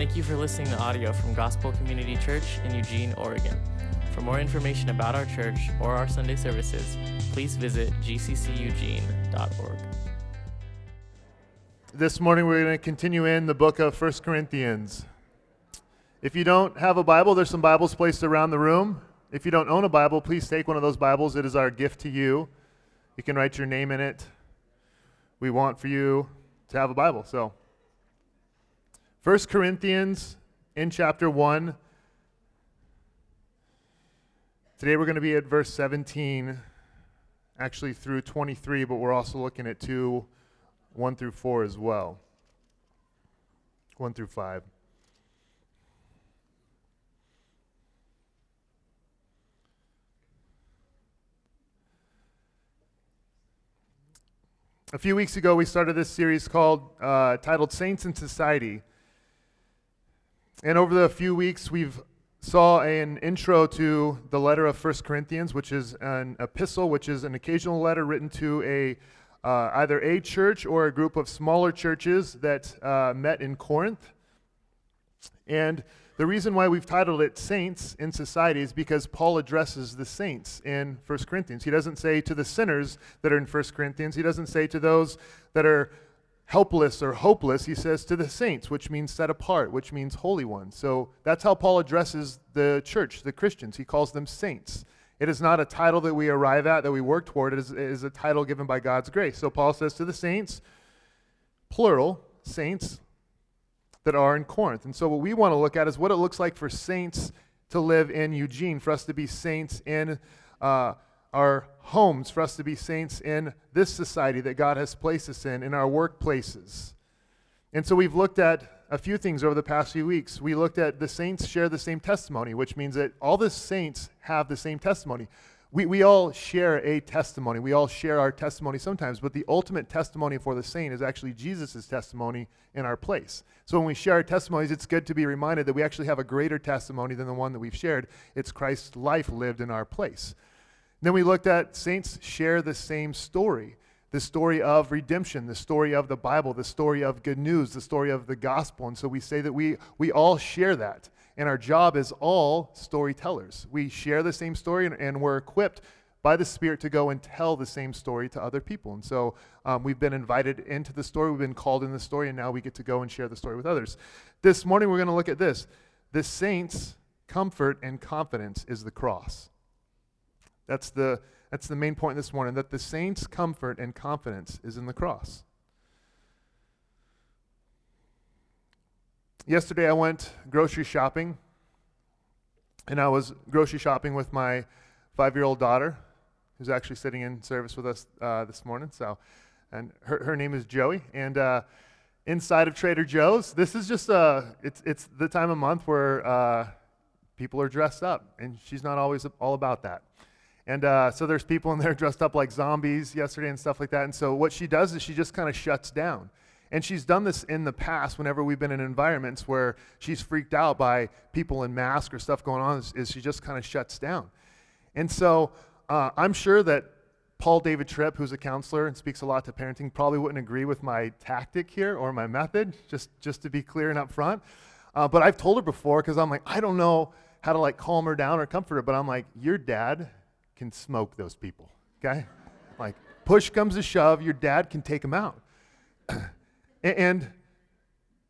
Thank you for listening to audio from Gospel Community Church in Eugene, Oregon. For more information about our church or our Sunday services, please visit gcceugene.org. This morning we're going to continue in the book of 1 Corinthians. If you don't have a Bible, there's some Bibles placed around the room. If you don't own a Bible, please take one of those Bibles. It is our gift to you. You can write your name in it. We want for you to have a Bible. So 1 Corinthians in chapter 1. Today we're going to be at verse 17, actually through 23, but we're also looking at 2, 1 through 4 as well. 1 through 5. A few weeks ago, we started this series called, uh, titled Saints in Society. And over the few weeks, we've saw an intro to the letter of 1 Corinthians, which is an epistle, which is an occasional letter written to a uh, either a church or a group of smaller churches that uh, met in Corinth. And the reason why we've titled it Saints in Society is because Paul addresses the saints in 1 Corinthians. He doesn't say to the sinners that are in 1 Corinthians, he doesn't say to those that are helpless or hopeless, he says to the saints, which means set apart, which means holy ones. So that's how Paul addresses the church, the Christians. He calls them saints. It is not a title that we arrive at, that we work toward. It is, it is a title given by God's grace. So Paul says to the saints, plural, saints that are in Corinth. And so what we want to look at is what it looks like for saints to live in Eugene, for us to be saints in uh, our homes, for us to be saints in this society that God has placed us in, in our workplaces. And so we've looked at a few things over the past few weeks. We looked at the saints share the same testimony, which means that all the saints have the same testimony. We, we all share a testimony. We all share our testimony sometimes, but the ultimate testimony for the saint is actually Jesus' testimony in our place. So when we share our testimonies, it's good to be reminded that we actually have a greater testimony than the one that we've shared. It's Christ's life lived in our place. Then we looked at saints share the same story the story of redemption, the story of the Bible, the story of good news, the story of the gospel. And so we say that we, we all share that. And our job is all storytellers. We share the same story and, and we're equipped by the Spirit to go and tell the same story to other people. And so um, we've been invited into the story, we've been called in the story, and now we get to go and share the story with others. This morning we're going to look at this. The saints' comfort and confidence is the cross. That's the, that's the main point this morning that the saints' comfort and confidence is in the cross. Yesterday, I went grocery shopping, and I was grocery shopping with my five year old daughter, who's actually sitting in service with us uh, this morning. So, and her, her name is Joey. And uh, inside of Trader Joe's, this is just uh, it's, it's the time of month where uh, people are dressed up, and she's not always all about that. And uh, so there's people in there dressed up like zombies yesterday and stuff like that. And so what she does is she just kind of shuts down. And she's done this in the past whenever we've been in environments where she's freaked out by people in masks or stuff going on, is, is she just kind of shuts down. And so uh, I'm sure that Paul David Tripp, who's a counselor and speaks a lot to parenting, probably wouldn't agree with my tactic here or my method, just, just to be clear and upfront. Uh, but I've told her before because I'm like, I don't know how to like calm her down or comfort her, but I'm like, your dad can smoke those people, okay? like, push comes to shove, your dad can take them out. and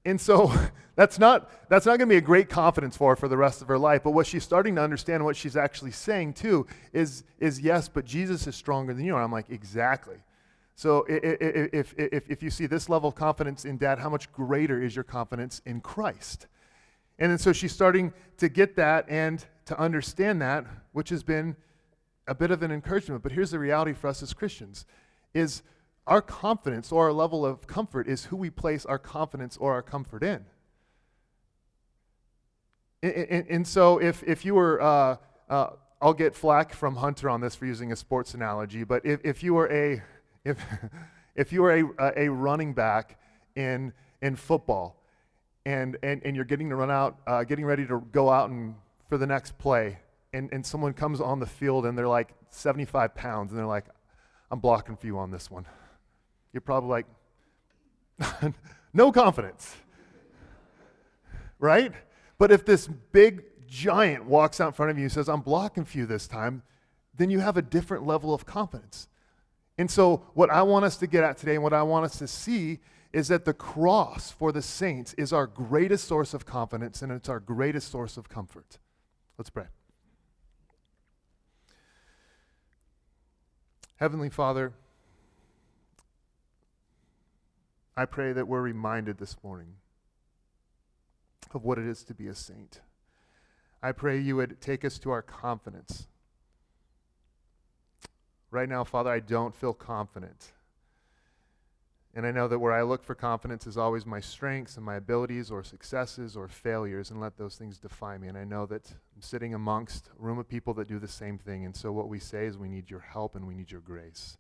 and so that's not that's not going to be a great confidence for her for the rest of her life. But what she's starting to understand, what she's actually saying too, is is yes, but Jesus is stronger than you. And I'm like, exactly. So if, if, if you see this level of confidence in dad, how much greater is your confidence in Christ? And then so she's starting to get that and to understand that, which has been a bit of an encouragement. But here's the reality for us as Christians is our confidence or our level of comfort is who we place our confidence or our comfort in. And, and, and so if, if you were, uh, uh, I'll get flack from Hunter on this for using a sports analogy, but if, if you were a, if, if you were a, a running back in, in football and, and, and you're getting to run out, uh, getting ready to go out and for the next play, and, and someone comes on the field and they're like 75 pounds and they're like, I'm blocking for you on this one. You're probably like, no confidence. right? But if this big giant walks out in front of you and says, I'm blocking for you this time, then you have a different level of confidence. And so, what I want us to get at today and what I want us to see is that the cross for the saints is our greatest source of confidence and it's our greatest source of comfort. Let's pray. Heavenly Father, I pray that we're reminded this morning of what it is to be a saint. I pray you would take us to our confidence. Right now, Father, I don't feel confident. And I know that where I look for confidence is always my strengths and my abilities or successes or failures, and let those things define me. And I know that I'm sitting amongst a room of people that do the same thing. And so what we say is we need your help and we need your grace.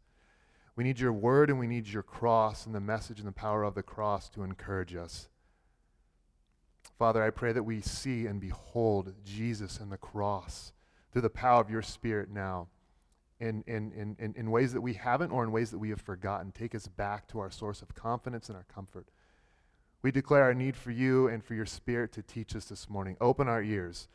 We need your word and we need your cross and the message and the power of the cross to encourage us. Father, I pray that we see and behold Jesus and the cross through the power of your Spirit now in, in, in, in ways that we haven't or in ways that we have forgotten. Take us back to our source of confidence and our comfort. We declare our need for you and for your Spirit to teach us this morning. Open our ears.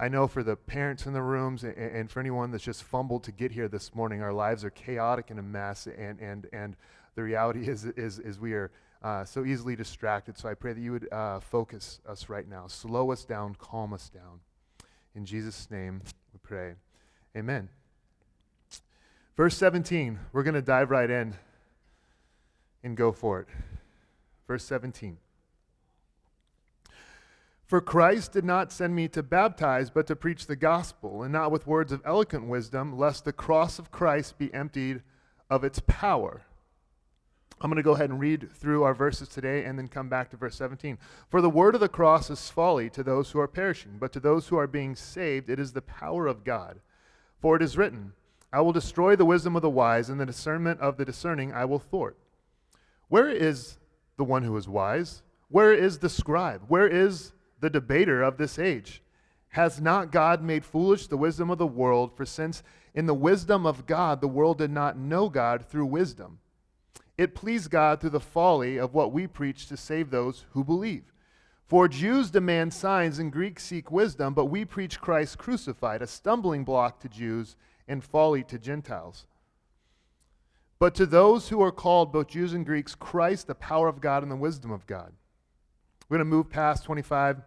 I know for the parents in the rooms and, and for anyone that's just fumbled to get here this morning, our lives are chaotic and a mess, and, and, and the reality is, is, is we are uh, so easily distracted. So I pray that you would uh, focus us right now, slow us down, calm us down. In Jesus' name we pray. Amen. Verse 17, we're going to dive right in and go for it. Verse 17. For Christ did not send me to baptize, but to preach the gospel, and not with words of eloquent wisdom, lest the cross of Christ be emptied of its power. I'm going to go ahead and read through our verses today and then come back to verse 17. For the word of the cross is folly to those who are perishing, but to those who are being saved, it is the power of God. For it is written, I will destroy the wisdom of the wise, and the discernment of the discerning I will thwart. Where is the one who is wise? Where is the scribe? Where is the debater of this age? Has not God made foolish the wisdom of the world? For since in the wisdom of God the world did not know God through wisdom, it pleased God through the folly of what we preach to save those who believe. For Jews demand signs and Greeks seek wisdom, but we preach Christ crucified, a stumbling block to Jews and folly to Gentiles. But to those who are called, both Jews and Greeks, Christ, the power of God and the wisdom of God. We're going to move past 25,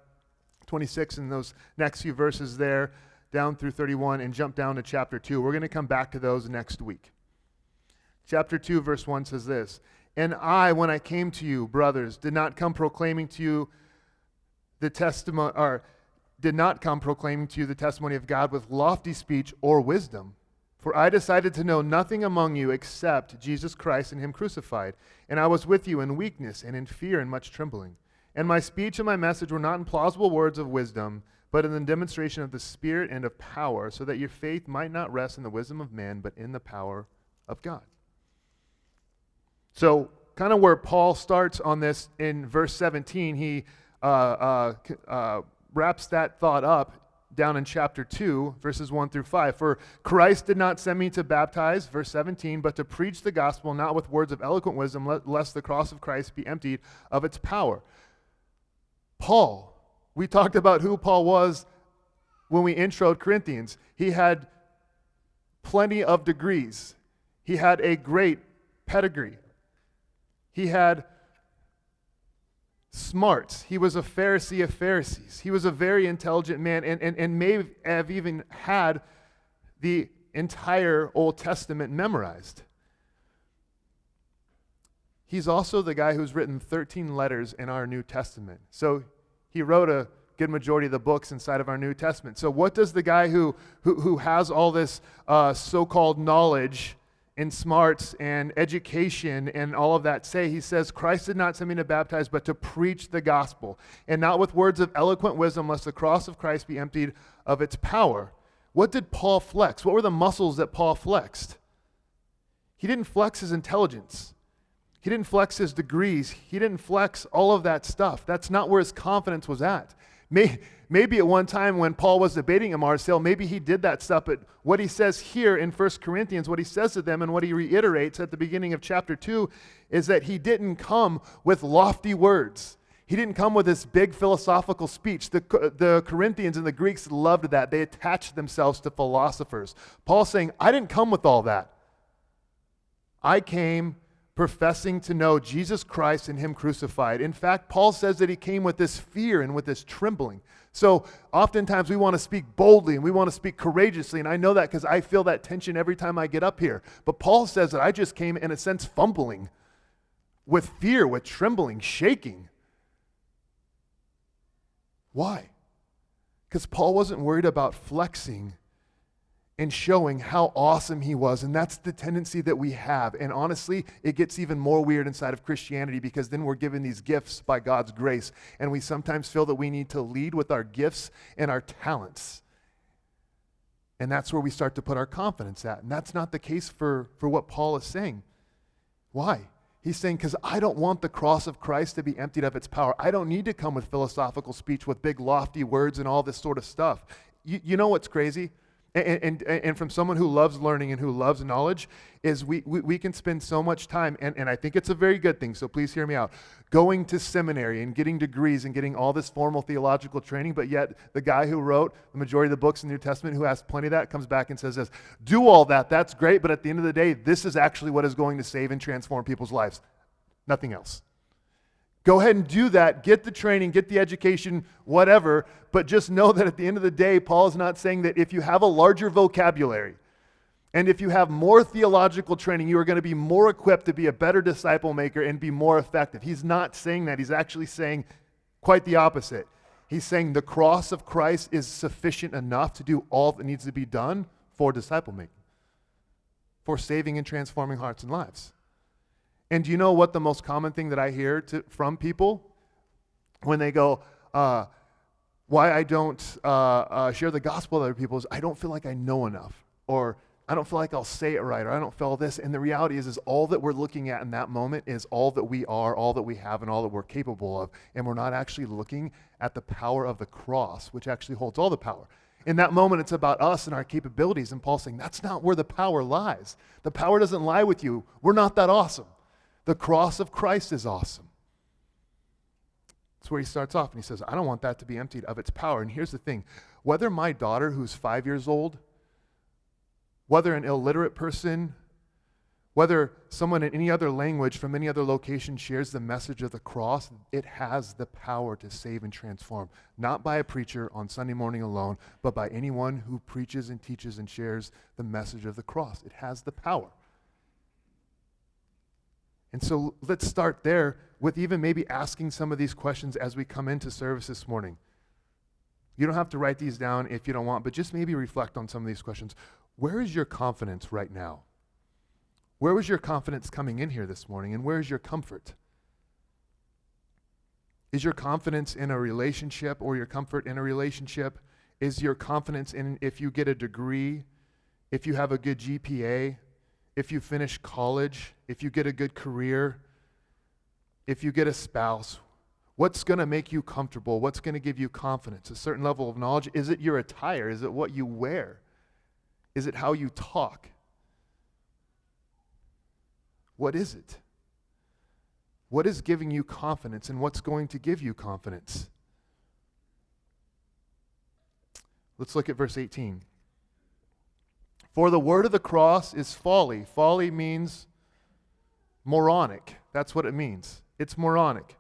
26, and those next few verses there, down through 31, and jump down to chapter 2. We're going to come back to those next week. Chapter 2, verse 1 says this And I, when I came to you, brothers, did not come proclaiming to you the testimony, or did not come proclaiming to you the testimony of God with lofty speech or wisdom. For I decided to know nothing among you except Jesus Christ and Him crucified. And I was with you in weakness and in fear and much trembling. And my speech and my message were not in plausible words of wisdom, but in the demonstration of the Spirit and of power, so that your faith might not rest in the wisdom of man, but in the power of God. So, kind of where Paul starts on this in verse 17, he uh, uh, uh, wraps that thought up down in chapter 2, verses 1 through 5. For Christ did not send me to baptize, verse 17, but to preach the gospel, not with words of eloquent wisdom, lest the cross of Christ be emptied of its power. Paul, we talked about who Paul was when we introed Corinthians. He had plenty of degrees, he had a great pedigree, he had smarts. He was a Pharisee of Pharisees. He was a very intelligent man and, and, and may have even had the entire Old Testament memorized. He's also the guy who's written 13 letters in our New Testament. So he wrote a good majority of the books inside of our New Testament. So, what does the guy who, who, who has all this uh, so called knowledge and smarts and education and all of that say. He says, Christ did not send me to baptize, but to preach the gospel, and not with words of eloquent wisdom, lest the cross of Christ be emptied of its power. What did Paul flex? What were the muscles that Paul flexed? He didn't flex his intelligence. He didn't flex his degrees. He didn't flex all of that stuff. That's not where his confidence was at. May, maybe at one time when Paul was debating Mars Hill, maybe he did that stuff, but what he says here in 1 Corinthians, what he says to them and what he reiterates at the beginning of chapter 2 is that he didn't come with lofty words. He didn't come with this big philosophical speech. The, the Corinthians and the Greeks loved that. They attached themselves to philosophers. Paul's saying, I didn't come with all that. I came professing to know Jesus Christ and Him crucified. In fact, Paul says that he came with this fear and with this trembling. So oftentimes we want to speak boldly and we want to speak courageously, and I know that because I feel that tension every time I get up here. But Paul says that I just came, in a sense, fumbling with fear, with trembling, shaking. Why? Because Paul wasn't worried about flexing and showing how awesome he was. And that's the tendency that we have. And honestly, it gets even more weird inside of Christianity because then we're given these gifts by God's grace. And we sometimes feel that we need to lead with our gifts and our talents. And that's where we start to put our confidence at. And that's not the case for, for what Paul is saying. Why? He's saying, because I don't want the cross of Christ to be emptied of its power. I don't need to come with philosophical speech with big, lofty words and all this sort of stuff. You, you know what's crazy? And, and, and, from someone who loves learning and who loves knowledge is we, we, we, can spend so much time and, and i think it's a very good thing so please hear me out. Going to seminary and getting degrees and getting all this formal theological training but yet the guy who wrote the majority of the books in the new testament who has plenty of that comes back and says this do all that that's great but at the end of the day this is actually what is going to save and transform people's lives. Nothing else Go ahead and do that. Get the training, get the education, whatever. But just know that at the end of the day, Paul is not saying that if you have a larger vocabulary and if you have more theological training, you are going to be more equipped to be a better disciple maker and be more effective. He's not saying that. He's actually saying quite the opposite. He's saying the cross of Christ is sufficient enough to do all that needs to be done for disciple making, for saving and transforming hearts and lives. And do you know what the most common thing that I hear to, from people when they go, uh, why I don't uh, uh, share the gospel with other people is I don't feel like I know enough, or I don't feel like I'll say it right, or I don't feel this. And the reality is, is all that we're looking at in that moment is all that we are, all that we have, and all that we're capable of. And we're not actually looking at the power of the cross, which actually holds all the power. In that moment, it's about us and our capabilities. And Paul's saying, that's not where the power lies. The power doesn't lie with you. We're not that awesome. The cross of Christ is awesome. That's where he starts off, and he says, I don't want that to be emptied of its power. And here's the thing whether my daughter, who's five years old, whether an illiterate person, whether someone in any other language from any other location shares the message of the cross, it has the power to save and transform. Not by a preacher on Sunday morning alone, but by anyone who preaches and teaches and shares the message of the cross. It has the power. And so let's start there with even maybe asking some of these questions as we come into service this morning. You don't have to write these down if you don't want, but just maybe reflect on some of these questions. Where is your confidence right now? Where was your confidence coming in here this morning, and where is your comfort? Is your confidence in a relationship or your comfort in a relationship? Is your confidence in if you get a degree, if you have a good GPA, if you finish college, if you get a good career, if you get a spouse, what's going to make you comfortable? What's going to give you confidence? A certain level of knowledge? Is it your attire? Is it what you wear? Is it how you talk? What is it? What is giving you confidence and what's going to give you confidence? Let's look at verse 18. For the word of the cross is folly. Folly means moronic. That's what it means. It's moronic.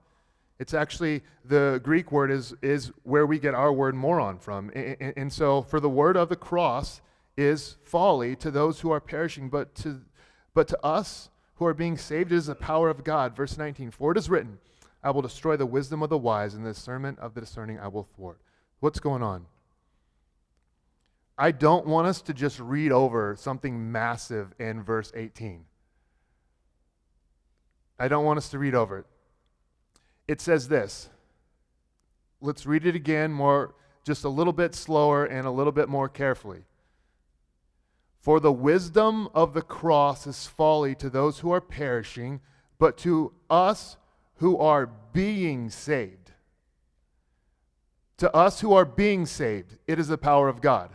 It's actually the Greek word is, is where we get our word moron from. And, and, so, for the word of the cross is folly to those who are perishing, but to, but to us who are being saved, it is the power of God. Verse 19 For it is written, I will destroy the wisdom of the wise, and the discernment of the discerning I will thwart. What's going on? I don't want us to just read over something massive in verse 18. I don't want us to read over it. It says this. Let's read it again more just a little bit slower and a little bit more carefully. For the wisdom of the cross is folly to those who are perishing, but to us who are being saved. To us who are being saved, it is the power of God.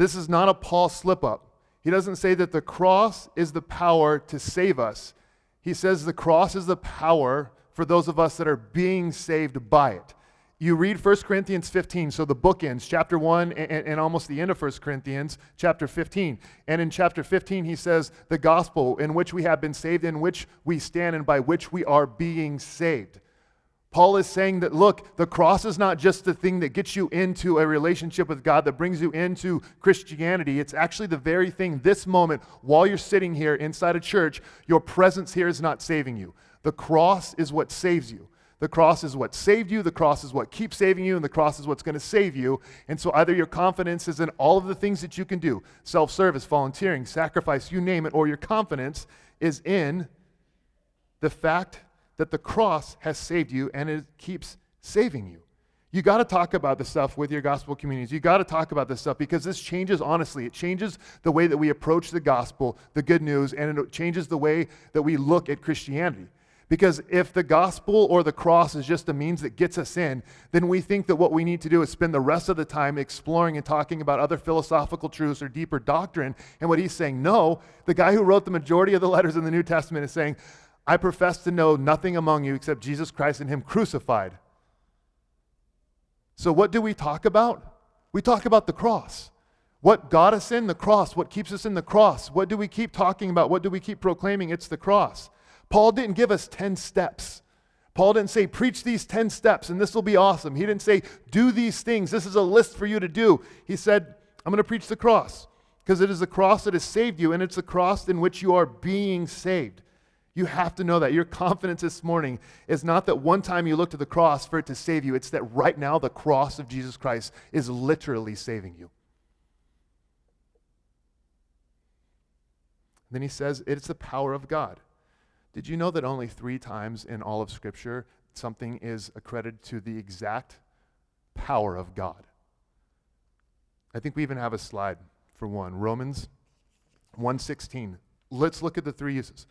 This is not a Paul slip up. He doesn't say that the cross is the power to save us. He says the cross is the power for those of us that are being saved by it. You read 1 Corinthians 15, so the book ends, chapter 1 and, and, almost the end of 1 Corinthians, chapter 15. And in chapter 15, he says, The gospel in which we have been saved, in which we stand, and by which we are being saved. Paul is saying that, look, the cross is not just the thing that gets you into a relationship with God, that brings you into Christianity. It's actually the very thing this moment, while you're sitting here inside a church, your presence here is not saving you. The cross is what saves you. The cross is what saved you, the cross is what keeps saving you, and the cross is what's going to save you. And so either your confidence is in all of the things that you can do self service, volunteering, sacrifice, you name it, or your confidence is in the fact that the cross has saved you and it keeps saving you. You got to talk about this stuff with your gospel communities. You got to talk about this stuff because this changes, honestly, it changes the way that we approach the gospel, the good news, and it changes the way that we look at Christianity. Because if the gospel or the cross is just a means that gets us in, then we think that what we need to do is spend the rest of the time exploring and talking about other philosophical truths or deeper doctrine. And what he's saying, no, the guy who wrote the majority of the letters in the New Testament is saying, I profess to know nothing among you except Jesus Christ and Him crucified. So, what do we talk about? We talk about the cross. What got us in the cross? What keeps us in the cross? What do we keep talking about? What do we keep proclaiming? It's the cross. Paul didn't give us 10 steps. Paul didn't say, preach these 10 steps and this will be awesome. He didn't say, do these things. This is a list for you to do. He said, I'm going to preach the cross because it is the cross that has saved you and it's the cross in which you are being saved. You have to know that. Your confidence this morning is not that one time you look to the cross for it to save you, it's that right now the cross of Jesus Christ is literally saving you. Then he says, it's the power of God. Did you know that only three times in all of Scripture something is accredited to the exact power of God? I think we even have a slide for one. Romans 1:16. Let's look at the three uses.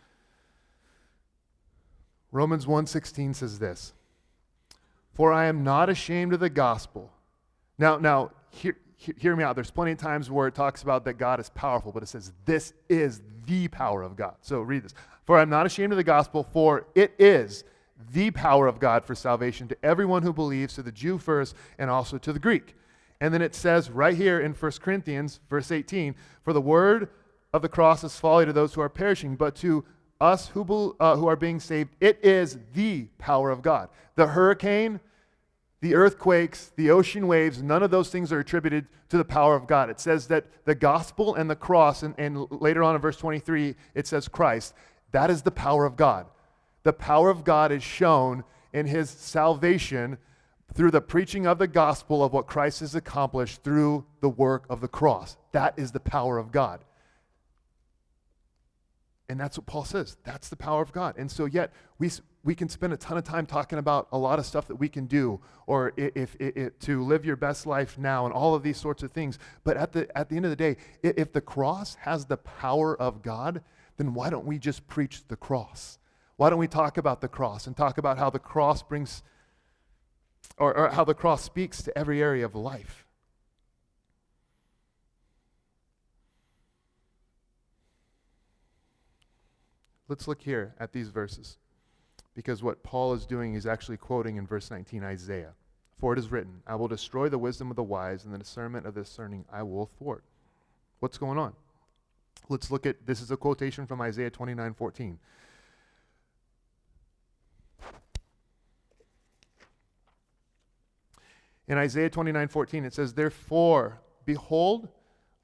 Romans 1:16 says this. For I am not ashamed of the gospel. Now, now, hear, hear me out. There's plenty of times where it talks about that God is powerful, but it says this is the power of God. So read this. For I'm not ashamed of the gospel, for it is the power of God for salvation to everyone who believes, to the Jew first, and also to the Greek. And then it says right here in 1 Corinthians, verse 18, For the word of the cross is folly to those who are perishing, but to us who, uh, who are being saved, it is the power of God. The hurricane, the earthquakes, the ocean waves, none of those things are attributed to the power of God. It says that the gospel and the cross, and, and later on in verse 23, it says Christ. That is the power of God. The power of God is shown in his salvation through the preaching of the gospel of what Christ has accomplished through the work of the cross. That is the power of God. And that's what Paul says. That's the power of God. And so, yet, we, we can spend a ton of time talking about a lot of stuff that we can do or if, if, if, to live your best life now and all of these sorts of things. But at the, at the end of the day, if the cross has the power of God, then why don't we just preach the cross? Why don't we talk about the cross and talk about how the cross brings, or, or how the cross speaks to every area of life? Let's look here at these verses. Because what Paul is doing is actually quoting in verse 19 Isaiah. For it is written, I will destroy the wisdom of the wise, and the discernment of the discerning I will thwart. What's going on? Let's look at this is a quotation from Isaiah 29 14. In Isaiah 29 14, it says, Therefore, behold,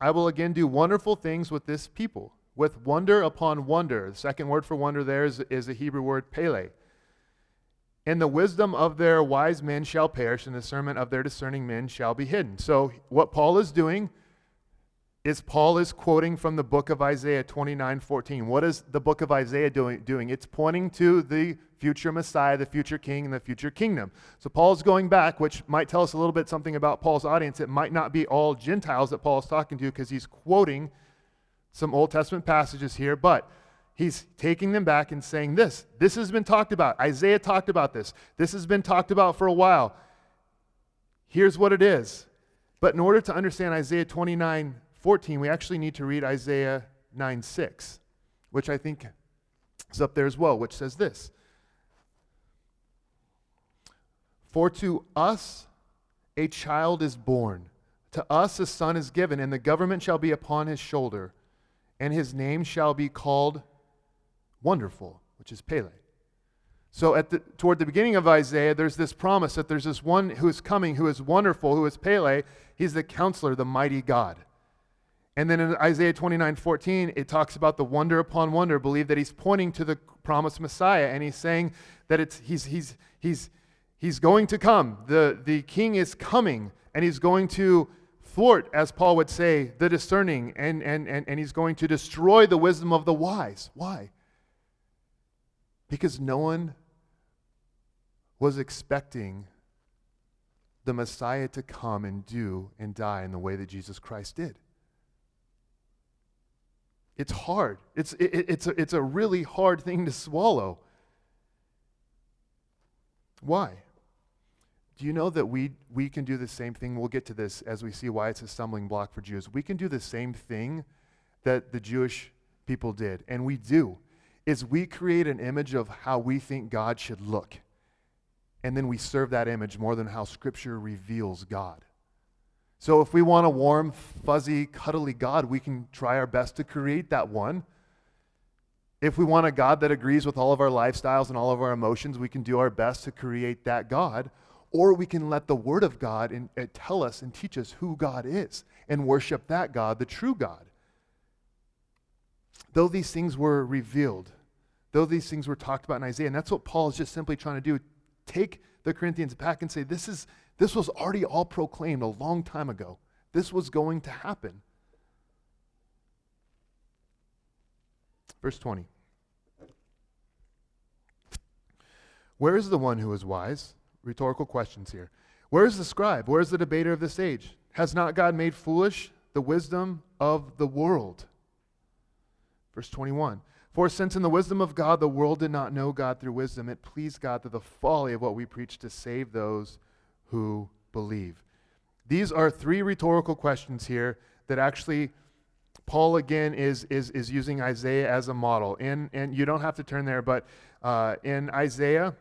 I will again do wonderful things with this people, with wonder upon wonder. The second word for wonder there is, is the Hebrew word pele. And the wisdom of their wise men shall perish, and the discernment of their discerning men shall be hidden. So, what Paul is doing is Paul is quoting from the book of Isaiah 29 14. What is the book of Isaiah doing? doing? It's pointing to the future Messiah, the future king, and the future kingdom. So Paul's going back, which might tell us a little bit something about Paul's audience. It might not be all Gentiles that Paul is talking to because he's quoting some Old Testament passages here, but he's taking them back and saying this. This has been talked about. Isaiah talked about this. This has been talked about for a while. Here's what it is. But in order to understand Isaiah 29 14, we actually need to read Isaiah 9 6, which I think is up there as well, which says this For to us a child is born, to us a son is given, and the government shall be upon his shoulder, and his name shall be called Wonderful, which is Pele. So, at the, toward the beginning of Isaiah, there's this promise that there's this one who is coming, who is wonderful, who is Pele. He's the counselor, the mighty God. And then in Isaiah 29 14, it talks about the wonder upon wonder. Believe that he's pointing to the promised Messiah, and he's saying that it's, he's, he's, he's, he's going to come. The, the king is coming, and he's going to thwart, as Paul would say, the discerning, and, and, and, and he's going to destroy the wisdom of the wise. Why? Because no one was expecting the Messiah to come and do and die in the way that Jesus Christ did. It's hard. It's, it, it's, a, it's a really hard thing to swallow. Why? Do you know that we, we can do the same thing? We'll get to this as we see why it's a stumbling block for Jews. We can do the same thing that the Jewish people did, and we do, is we create an image of how we think God should look. And then we serve that image more than how Scripture reveals God. So if we want a warm, fuzzy, cuddly God, we can try our best to create that one. If we want a God that agrees with all of our lifestyles and all of our emotions, we can do our best to create that God. Or we can let the Word of God in, uh, tell us and teach us who God is and worship that God, the true God. Though these things were revealed, though these things were talked about in Isaiah, and that's what Paul is just simply trying to do take the Corinthians back and say, this, is, this was already all proclaimed a long time ago. This was going to happen. Verse 20. Where is the one who is wise? Rhetorical questions here. Where is the scribe? Where is the debater of this age? Has not God made foolish the wisdom of the world? Verse 21. For since in the wisdom of God the world did not know God through wisdom, it pleased God through the folly of what we preach to save those who believe. These are three rhetorical questions here that actually Paul again is, is, is using Isaiah as a model. In, and you don't have to turn there, but uh, in Isaiah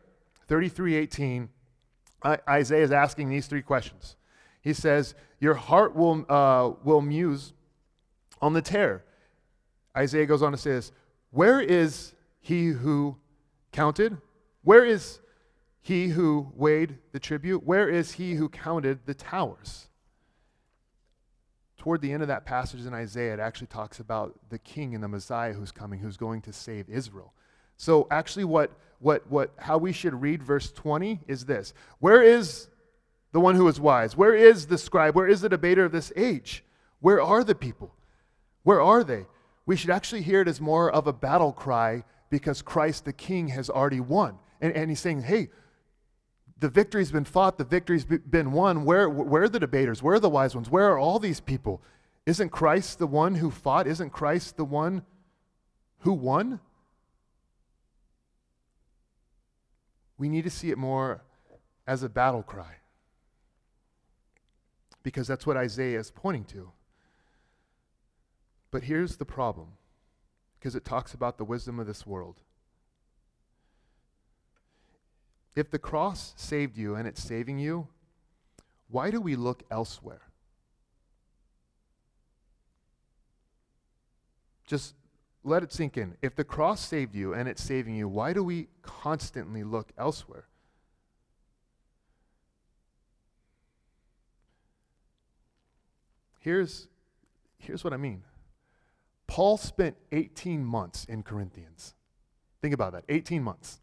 33 18, Isaiah is asking these three questions. He says, Your heart will, uh, will muse on the tare. Isaiah goes on to say this where is he who counted? Where is he who weighed the tribute? Where is he who counted the towers? Toward the end of that passage in Isaiah, it actually talks about the king and the Messiah who's coming, who's going to save Israel. So actually what what what how we should read verse 20 is this. Where is the one who is wise? Where is the scribe? Where is the debater of this age? Where are the people? Where are they? we should actually hear it as more of a battle cry because Christ the King has already won. And, and he's saying, hey, the victory's been fought, the victory's been won. Where, where are the debaters? Where are the wise ones? Where are all these people? Isn't Christ the one who fought? Isn't Christ the one who won? We need to see it more as a battle cry because that's what Isaiah is pointing to. But here's the problem because it talks about the wisdom of this world. If the cross saved you and it's saving you, why do we look elsewhere? Just let it sink in. If the cross saved you and it's saving you, why do we constantly look elsewhere? Here's, here's what I mean. Paul spent 18 months in Corinthians. Think about that 18 months.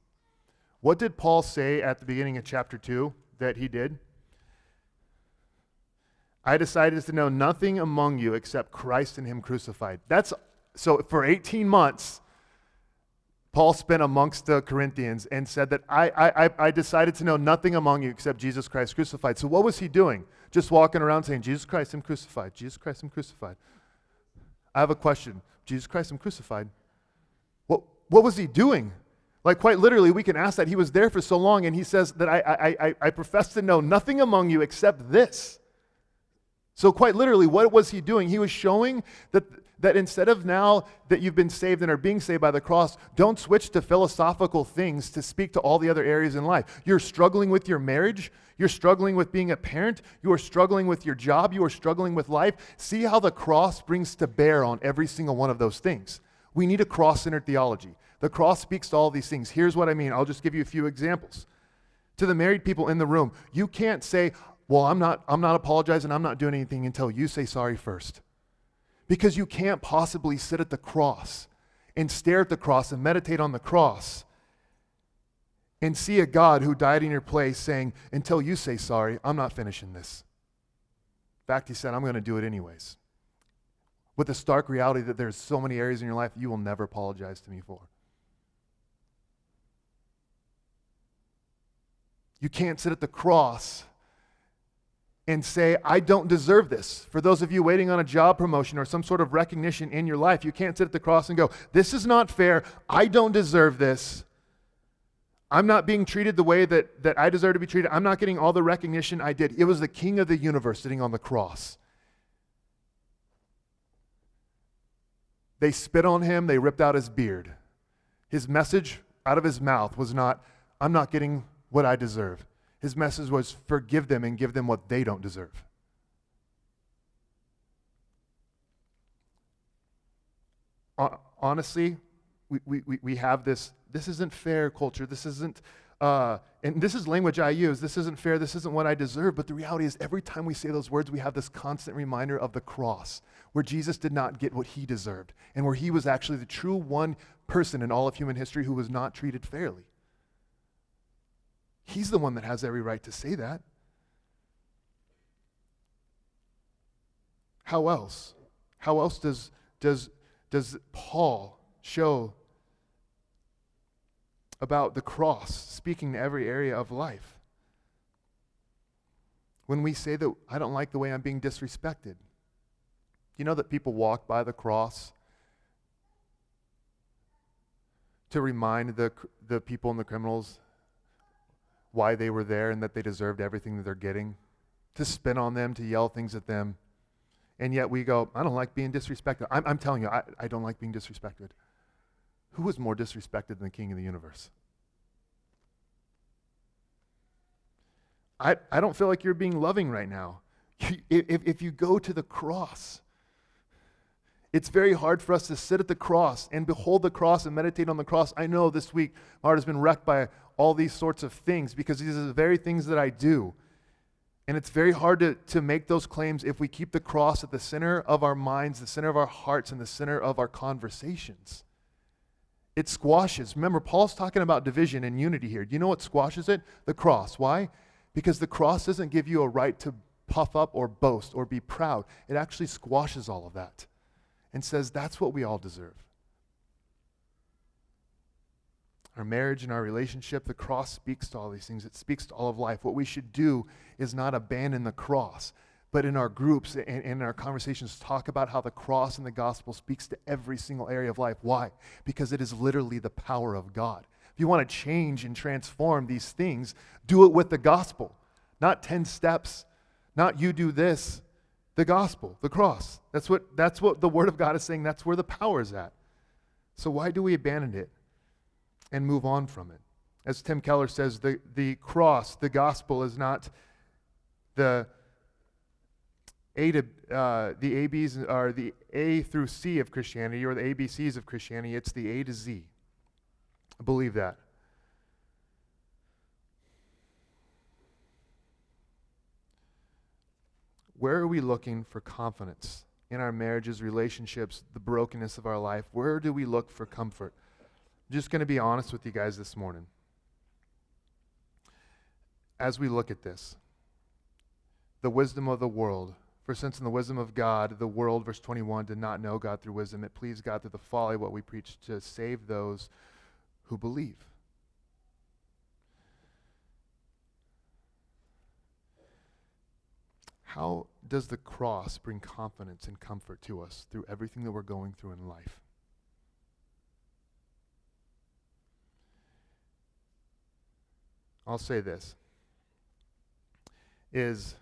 What did Paul say at the beginning of chapter 2 that he did? I decided to know nothing among you except Christ and Him crucified. That's so for 18 months, Paul spent amongst the Corinthians and said that I, I, I decided to know nothing among you except Jesus Christ crucified. So what was he doing? Just walking around saying, Jesus Christ, I'm crucified. Jesus Christ, I'm crucified. I have a question. Jesus Christ, I'm crucified. What, what was he doing? Like, quite literally, we can ask that. He was there for so long, and he says that I, I, I, I profess to know nothing among you except this. So, quite literally, what was he doing? He was showing that, That instead of now that you've been saved and are being saved by the cross, don't switch to philosophical things to speak to all the other areas in life. You're struggling with your marriage. You're struggling with being a parent. You are struggling with your job. You are struggling with life. See how the cross brings to bear on every single one of those things. We need a cross centered theology. The cross speaks to all these things. Here's what I mean I'll just give you a few examples. To the married people in the room, you can't say, Well, I'm not, I'm not apologizing, I'm not doing anything until you say sorry first. Because you can't possibly sit at the cross and stare at the cross and meditate on the cross and see a God who died in your place saying, Until you say sorry, I'm not finishing this. In fact, he said, I'm going to do it anyways. With the stark reality that there's so many areas in your life you will never apologize to me for. You can't sit at the cross and say, I don't deserve this. For those of you waiting on a job promotion or some sort of recognition in your life, you can't sit at the cross and go, This is not fair. I don't deserve this. I'm not being treated the way that, that I deserve to be treated. I'm not getting all the recognition I did. It was the king of the universe sitting on the cross. They spit on him, they ripped out his beard. His message out of his mouth was not, I'm not getting what I deserve. His message was forgive them and give them what they don't deserve. Honestly, we, we, we have this this isn't fair culture. This isn't, uh, and this is language I use. This isn't fair. This isn't what I deserve. But the reality is, every time we say those words, we have this constant reminder of the cross, where Jesus did not get what he deserved, and where he was actually the true one person in all of human history who was not treated fairly. He's the one that has every right to say that. How else? How else does, does, does Paul show about the cross speaking to every area of life? When we say that I don't like the way I'm being disrespected, you know that people walk by the cross to remind the, the people and the criminals why they were there and that they deserved everything that they're getting, to spin on them, to yell things at them. And yet we go, I don't like being disrespected. I'm, I'm telling you, I, I don't like being disrespected. Who was more disrespected than the king of the universe? I, I don't feel like you're being loving right now. If, if you go to the cross, it's very hard for us to sit at the cross and behold the cross and meditate on the cross. I know this week my heart has been wrecked by all these sorts of things because these are the very things that I do. And it's very hard to, to make those claims if we keep the cross at the center of our minds, the center of our hearts, and the center of our conversations. It squashes. Remember, Paul's talking about division and unity here. Do you know what squashes it? The cross. Why? Because the cross doesn't give you a right to puff up or boast or be proud. It actually squashes all of that and says that's what we all deserve. Our marriage and our relationship, the cross speaks to all these things. It speaks to all of life. What we should do is not abandon the cross, but in our groups and in our conversations, talk about how the cross and the gospel speaks to every single area of life. Why? Because it is literally the power of God. If you want to change and transform these things, do it with the gospel, not 10 steps, not you do this, the gospel, the cross. That's what, that's what the Word of God is saying. That's where the power is at. So why do we abandon it and move on from it? As Tim Keller says, the, the cross, the gospel, is not the A to uh, the ABs are the A through C of Christianity or the ABCs of Christianity. It's the A to Z. I believe that. Where are we looking for confidence in our marriages, relationships, the brokenness of our life? Where do we look for comfort? I'm just going to be honest with you guys this morning. As we look at this, the wisdom of the world, for since in the wisdom of God, the world, verse 21, did not know God through wisdom, it pleased God through the folly what we preach to save those who believe. How does the cross bring confidence and comfort to us through everything that we're going through in life? I'll say this is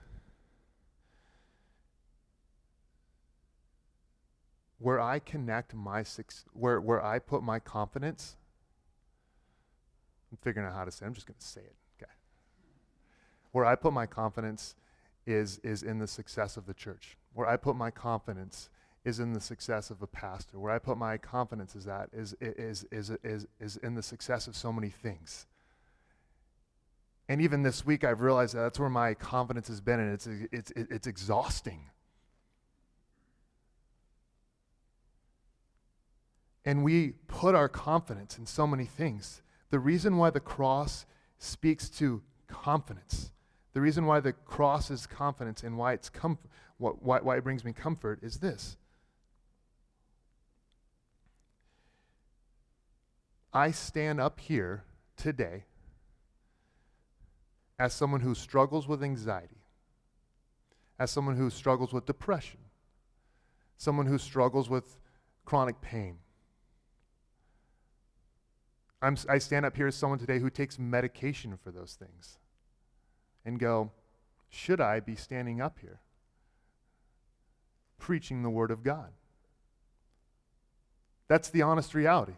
where I connect my six, where, where I put my confidence, I'm figuring out how to say it. I'm just going to say it. Okay. Where I put my confidence is, is in the success of the church. Where I put my confidence is in the success of a pastor. Where I put my confidence is that is, is, is, is, is in the success of so many things. And even this week, I've realized that that's where my confidence has been, and it's, it's, it's exhausting. And we put our confidence in so many things. The reason why the cross speaks to confidence, the reason why the cross is confidence and why, it's why, why it brings me comfort is this. I stand up here today as someone who struggles with anxiety, as someone who struggles with depression, someone who struggles with chronic pain. I'm, I stand up here as someone today who takes medication for those things and go, should I be standing up here preaching the Word of God? That's the honest reality.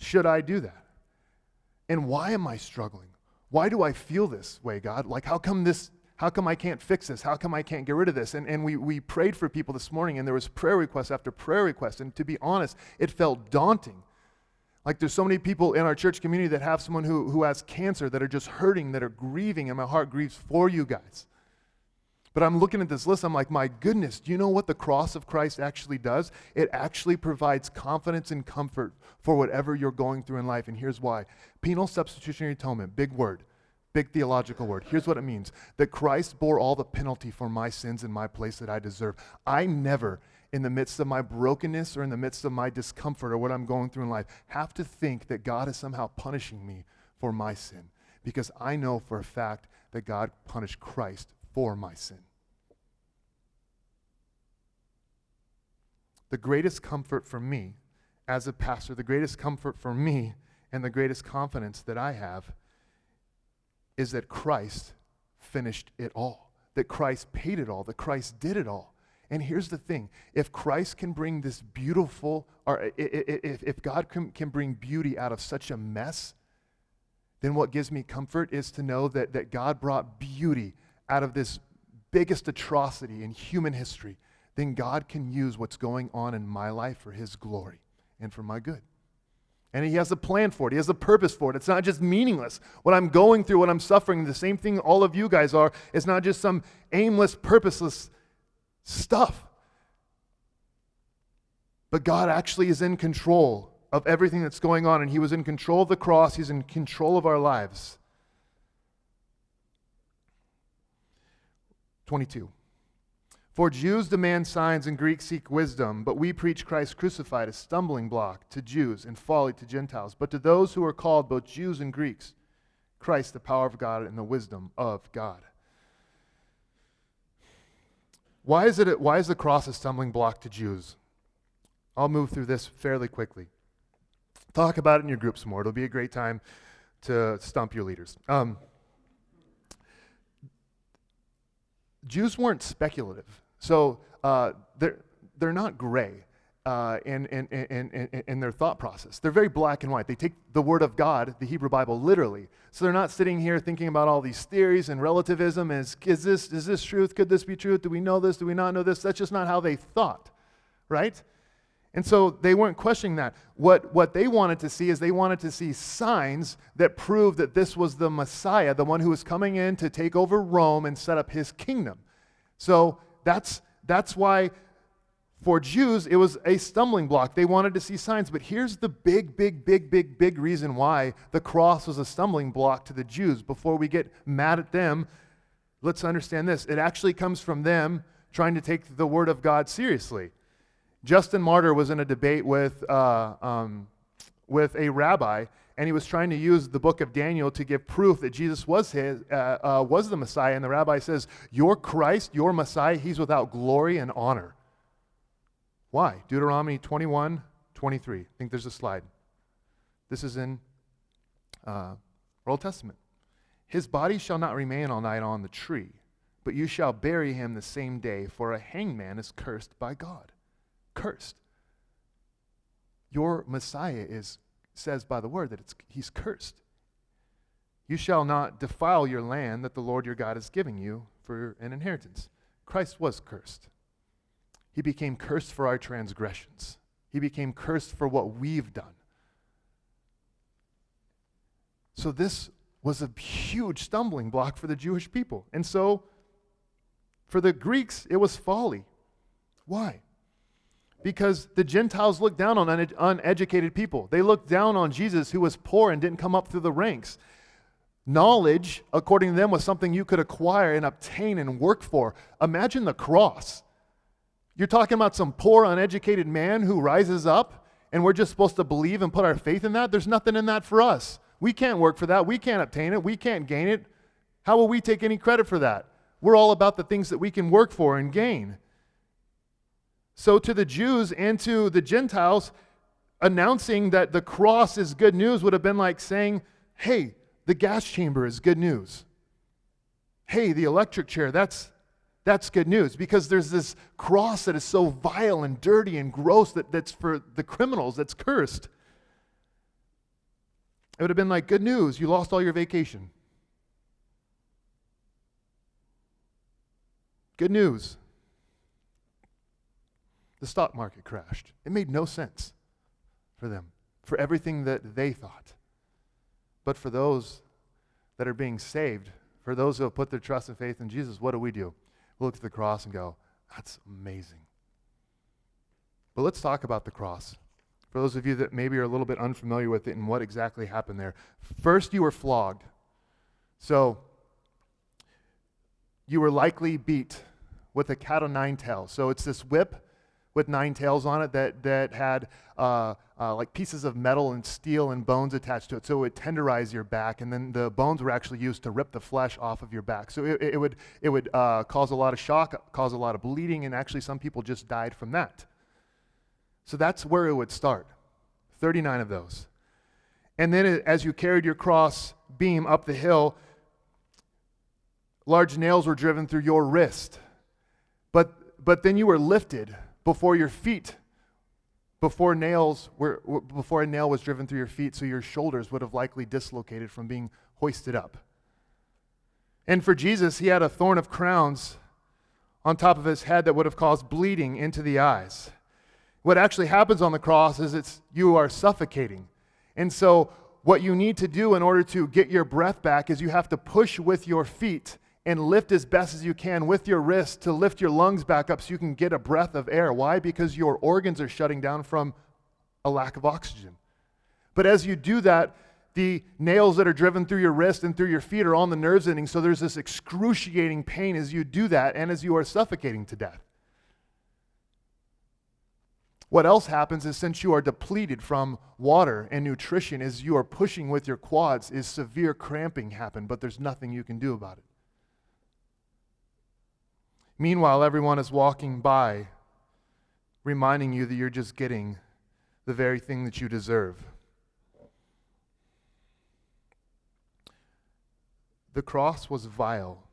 Should I do that? And why am I struggling? Why do I feel this way, God? Like, how come this? How come I can't fix this? How come I can't get rid of this? And, and we, we prayed for people this morning, and there was prayer request after prayer request. And to be honest, it felt daunting. Like there's so many people in our church community that have someone who, who has cancer that are just hurting, that are grieving, and my heart grieves for you guys. But I'm looking at this list, I'm like, my goodness, do you know what the cross of Christ actually does? It actually provides confidence and comfort for whatever you're going through in life. And here's why penal substitutionary atonement, big word, big theological word. Here's what it means that Christ bore all the penalty for my sins in my place that I deserve. I never, in the midst of my brokenness or in the midst of my discomfort or what I'm going through in life, have to think that God is somehow punishing me for my sin. Because I know for a fact that God punished Christ for my sin. the greatest comfort for me as a pastor, the greatest comfort for me, and the greatest confidence that I have is that Christ finished it all, that Christ paid it all, that Christ did it all. And here's the thing if Christ can bring this beautiful, or if, if God can, can bring beauty out of such a mess, then what gives me comfort is to know that, that God brought beauty out of this biggest atrocity in human history then God can use what's going on in my life for His glory and for my good. And He has a plan for it, He has a purpose for it. It's not just meaningless. What I'm going through, what I'm suffering, the same thing all of you guys are, is not just some aimless, purposeless stuff. But God actually is in control of everything that's going on, and He was in control of the cross, He's in control of our lives. 22. For Jews demand signs and Greeks seek wisdom, but we preach Christ crucified, a stumbling block to Jews and folly to Gentiles. But to those who are called, both Jews and Greeks, Christ, the power of God and the wisdom of God. Why is, it, why is the cross a stumbling block to Jews? I'll move through this fairly quickly. Talk about it in your groups more. It'll be a great time to stump your leaders. Um, Jews weren't speculative. So uh, they're, they're not gray uh, in, in, in, in, their thought process. They're very black and white. They take the Word of God, the Hebrew Bible, literally. So they're not sitting here thinking about all these theories and relativism. Is, is, this, is this truth? Could this be truth? Do we know this? Do we not know this? That's just not how they thought, right? And so they weren't questioning that. What, what they wanted to see is they wanted to see signs that proved that this was the Messiah, the one who was coming in to take over Rome and set up his kingdom. So that's, that's why for Jews it was a stumbling block. They wanted to see signs. But here's the big, big, big, big, big reason why the cross was a stumbling block to the Jews. Before we get mad at them, let's understand this. It actually comes from them trying to take the word of God seriously. Justin Martyr was in a debate with, uh, um, with a rabbi, and he was trying to use the book of Daniel to give proof that Jesus was, his, uh, uh, was the Messiah. And the rabbi says, Your Christ, your Messiah, he's without glory and honor. Why? Deuteronomy 21 23. I think there's a slide. This is in uh, Old Testament. His body shall not remain all night on the tree but you shall bury him the same day, for a hangman is cursed by God. Cursed. Your Messiah is says by the word that it's, he's cursed. You shall not defile your land that the Lord your God is giving you for an inheritance. Christ was cursed. He became cursed for our transgressions. He became cursed for what we've done. So this was a huge stumbling block for the Jewish people. And so for the Greeks, it was folly. Why? Because the Gentiles looked down on un- uneducated people. They looked down on Jesus, who was poor and didn't come up through the ranks. Knowledge, according to them, was something you could acquire and obtain and work for. Imagine the cross. You're talking about some poor, uneducated man who rises up, and we're just supposed to believe and put our faith in that? There's nothing in that for us. We can't work for that. We can't obtain it. We can't gain it. How will we take any credit for that? We're all about the things that we can work for and gain. So, to the Jews and to the Gentiles, announcing that the cross is good news would have been like saying, hey, the gas chamber is good news. Hey, the electric chair, that's, that's good news because there's this cross that is so vile and dirty and gross that, that's for the criminals, that's cursed. It would have been like, good news, you lost all your vacation. Good news, the stock market crashed. It made no sense for them, for everything that they thought. But for those that are being saved, for those who have put their trust and faith in Jesus, what do we do? Look at the cross and go, that's amazing. But let's talk about the cross. For those of you that maybe are a little bit unfamiliar with it and what exactly happened there. First, you were flogged. So, you were likely beat with a cat o' nine tails. So, it's this whip with nine tails on it that, that had uh, uh, like pieces of metal and steel and bones attached to it. So it would tenderize your back, and then the bones were actually used to rip the flesh off of your back. So it, it would, it would uh, cause a lot of shock, cause a lot of bleeding, and actually some people just died from that. So that's where it would start 39 of those. And then as you carried your cross beam up the hill, large nails were driven through your wrist. But, but then you were lifted before your feet before nails were before a nail was driven through your feet so your shoulders would have likely dislocated from being hoisted up. And for jesus he had a thorn of crowns on top of his head that would have caused bleeding into the eyes. What actually happens on the cross is it's you are suffocating. And so what you need to do in order to get your breath back is you have to push with your feet and lift as best as you can with your wrist to lift your lungs back up so you can get a breath of air. Why? Because your organs are shutting down from a lack of oxygen. But as you do that, the nails that are driven through your wrist and through your feet are on the nerves ending, so there's this excruciating pain as you do that and as you are suffocating to death. What else happens is since you are depleted from water and nutrition, as you are pushing with your quads, is severe cramping happen, but there's nothing you can do about it. Meanwhile, everyone is walking by, reminding you that you're just getting the very thing that you deserve. The cross was vile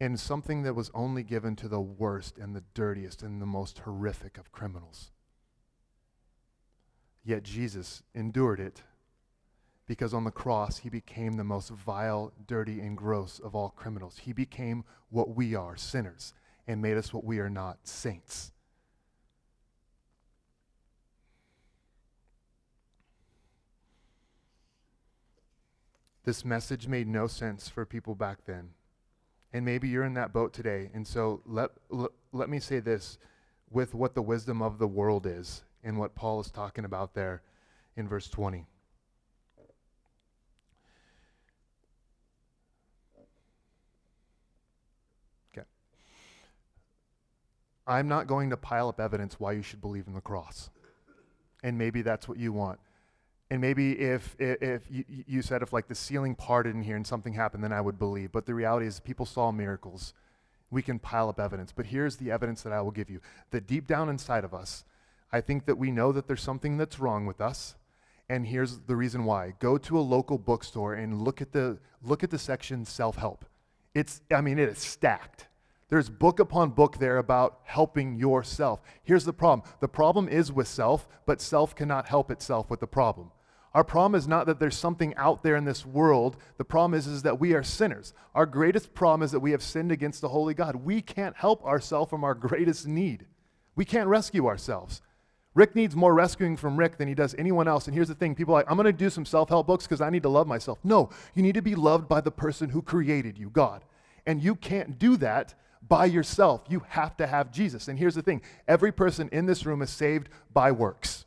and something that was only given to the worst and the dirtiest and the most horrific of criminals. Yet Jesus endured it because on the cross, he became the most vile, dirty, and gross of all criminals. He became what we are, sinners, and made us what we are not, saints. This message made no sense for people back then. And maybe you're in that boat today. And so let, let, let me say this with what the wisdom of the world is and what Paul is talking about there in verse 20. I'm not going to pile up evidence why you should believe in the cross. And maybe that's what you want. And maybe if, if, you, you, said if like the ceiling parted in here and something happened, then I would believe. But the reality is people saw miracles. We can pile up evidence. But here's the evidence that I will give you. That deep down inside of us, I think that we know that there's something that's wrong with us. And here's the reason why. Go to a local bookstore and look at the look at the section self-help. It's I mean it is stacked. There's book upon book there about helping yourself. Here's the problem. The problem is with self, but self cannot help itself with the problem. Our problem is not that there's something out there in this world. The problem is, is that we are sinners. Our greatest problem is that we have sinned against the holy God. We can't help ourselves from our greatest need. We can't rescue ourselves. Rick needs more rescuing from Rick than he does anyone else. And here's the thing people are like, I'm going to do some self help books because I need to love myself. No, you need to be loved by the person who created you, God. And you can't do that by yourself. You have to have Jesus. And here's the thing every person in this room is saved by works.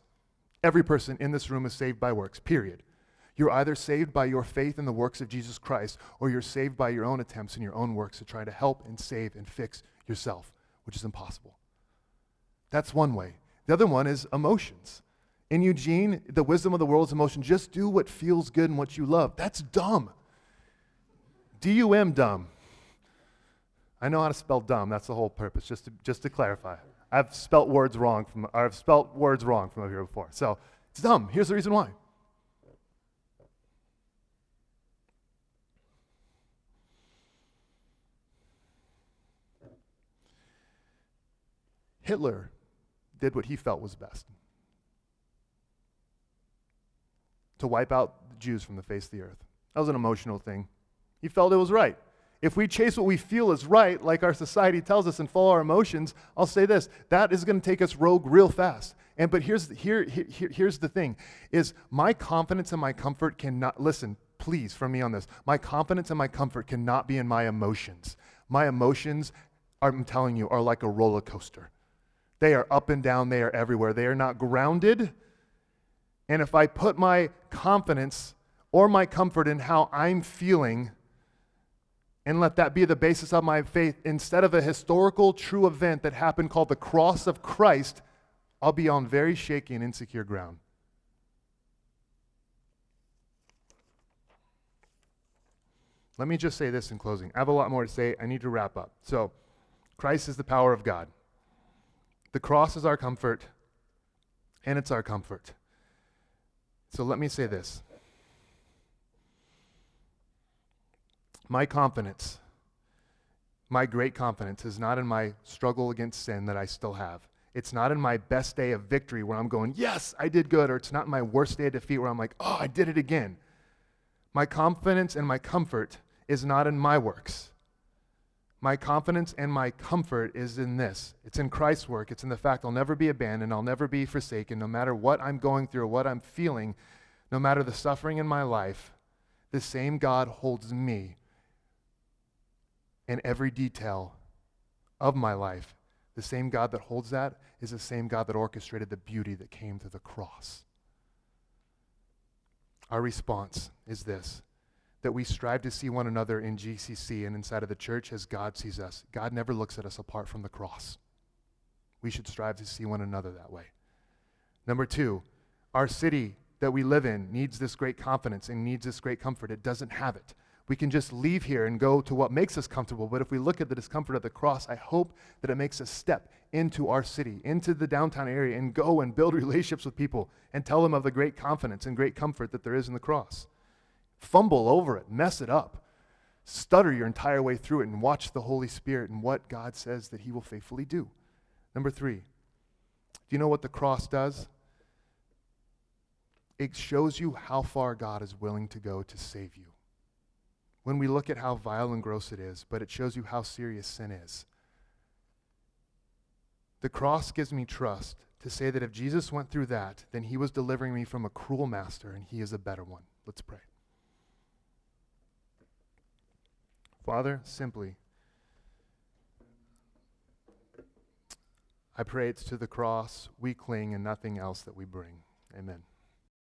Every person in this room is saved by works, period. You're either saved by your faith in the works of Jesus Christ, or you're saved by your own attempts and your own works to try to help and save and fix yourself, which is impossible. That's one way. The other one is emotions. In Eugene, the wisdom of the world is emotion. Just do what feels good and what you love. That's dumb. D U M dumb. I know how to spell dumb. That's the whole purpose, just to, just to clarify. I've spelt words wrong from I've spelt words wrong from over here before. So it's dumb. Here's the reason why. Hitler did what he felt was best to wipe out the Jews from the face of the earth. That was an emotional thing. He felt it was right. If we chase what we feel is right, like our society tells us, and follow our emotions, I'll say this that is going to take us rogue real fast. And but here's here, here here's the thing: is my confidence and my comfort cannot listen. Please, from me on this. My confidence and my comfort cannot be in my emotions. My emotions, I'm telling you, are like a roller coaster. They are up and down. They are everywhere. They are not grounded. And if I put my confidence or my comfort in how I'm feeling and let that be the basis of my faith instead of a historical true event that happened called the cross of Christ, I'll be on very shaky and insecure ground. Let me just say this in closing. I have a lot more to say. I need to wrap up. So, Christ is the power of God. The cross is our comfort, and it's our comfort. So, let me say this My confidence, my great confidence, is not in my struggle against sin that I still have. It's not in my best day of victory where I'm going, yes, I did good, or it's not in my worst day of defeat where I'm like, oh, I did it again. My confidence and my comfort is not in my works. My confidence and my comfort is in this. It's in Christ's work. It's in the fact I'll never be abandoned. I'll never be forsaken. No matter what I'm going through or what I'm feeling, no matter the suffering in my life, the same God holds me in every detail of my life. The same God that holds that is the same God that orchestrated the beauty that came through the cross. Our response is this that we strive to see one another in GCC and inside of the church as God sees us. God never looks at us apart from the cross. We should strive to see one another that way. Number two, our city that we live in needs this great confidence and needs this great comfort. It doesn't have it we can just leave here and go to what makes us comfortable. But if we look at the discomfort of the cross, I hope that it makes us step into our city, into the downtown area, and go and build relationships with people and tell them of the great confidence and great comfort that there is in the cross. Fumble over it, mess it up, stutter your entire way through it, and watch the Holy Spirit and what God says that He will faithfully do. Number three, do you know what the cross does? It shows you how far God is willing to go to save you when we look at how vile and gross it is, but it shows you how serious sin is. The cross gives me trust to say that if Jesus went through that, then he was delivering me from a cruel master and he is a better one. Let's pray. Father, simply, I pray it's to the cross we cling and nothing else that we bring. Amen.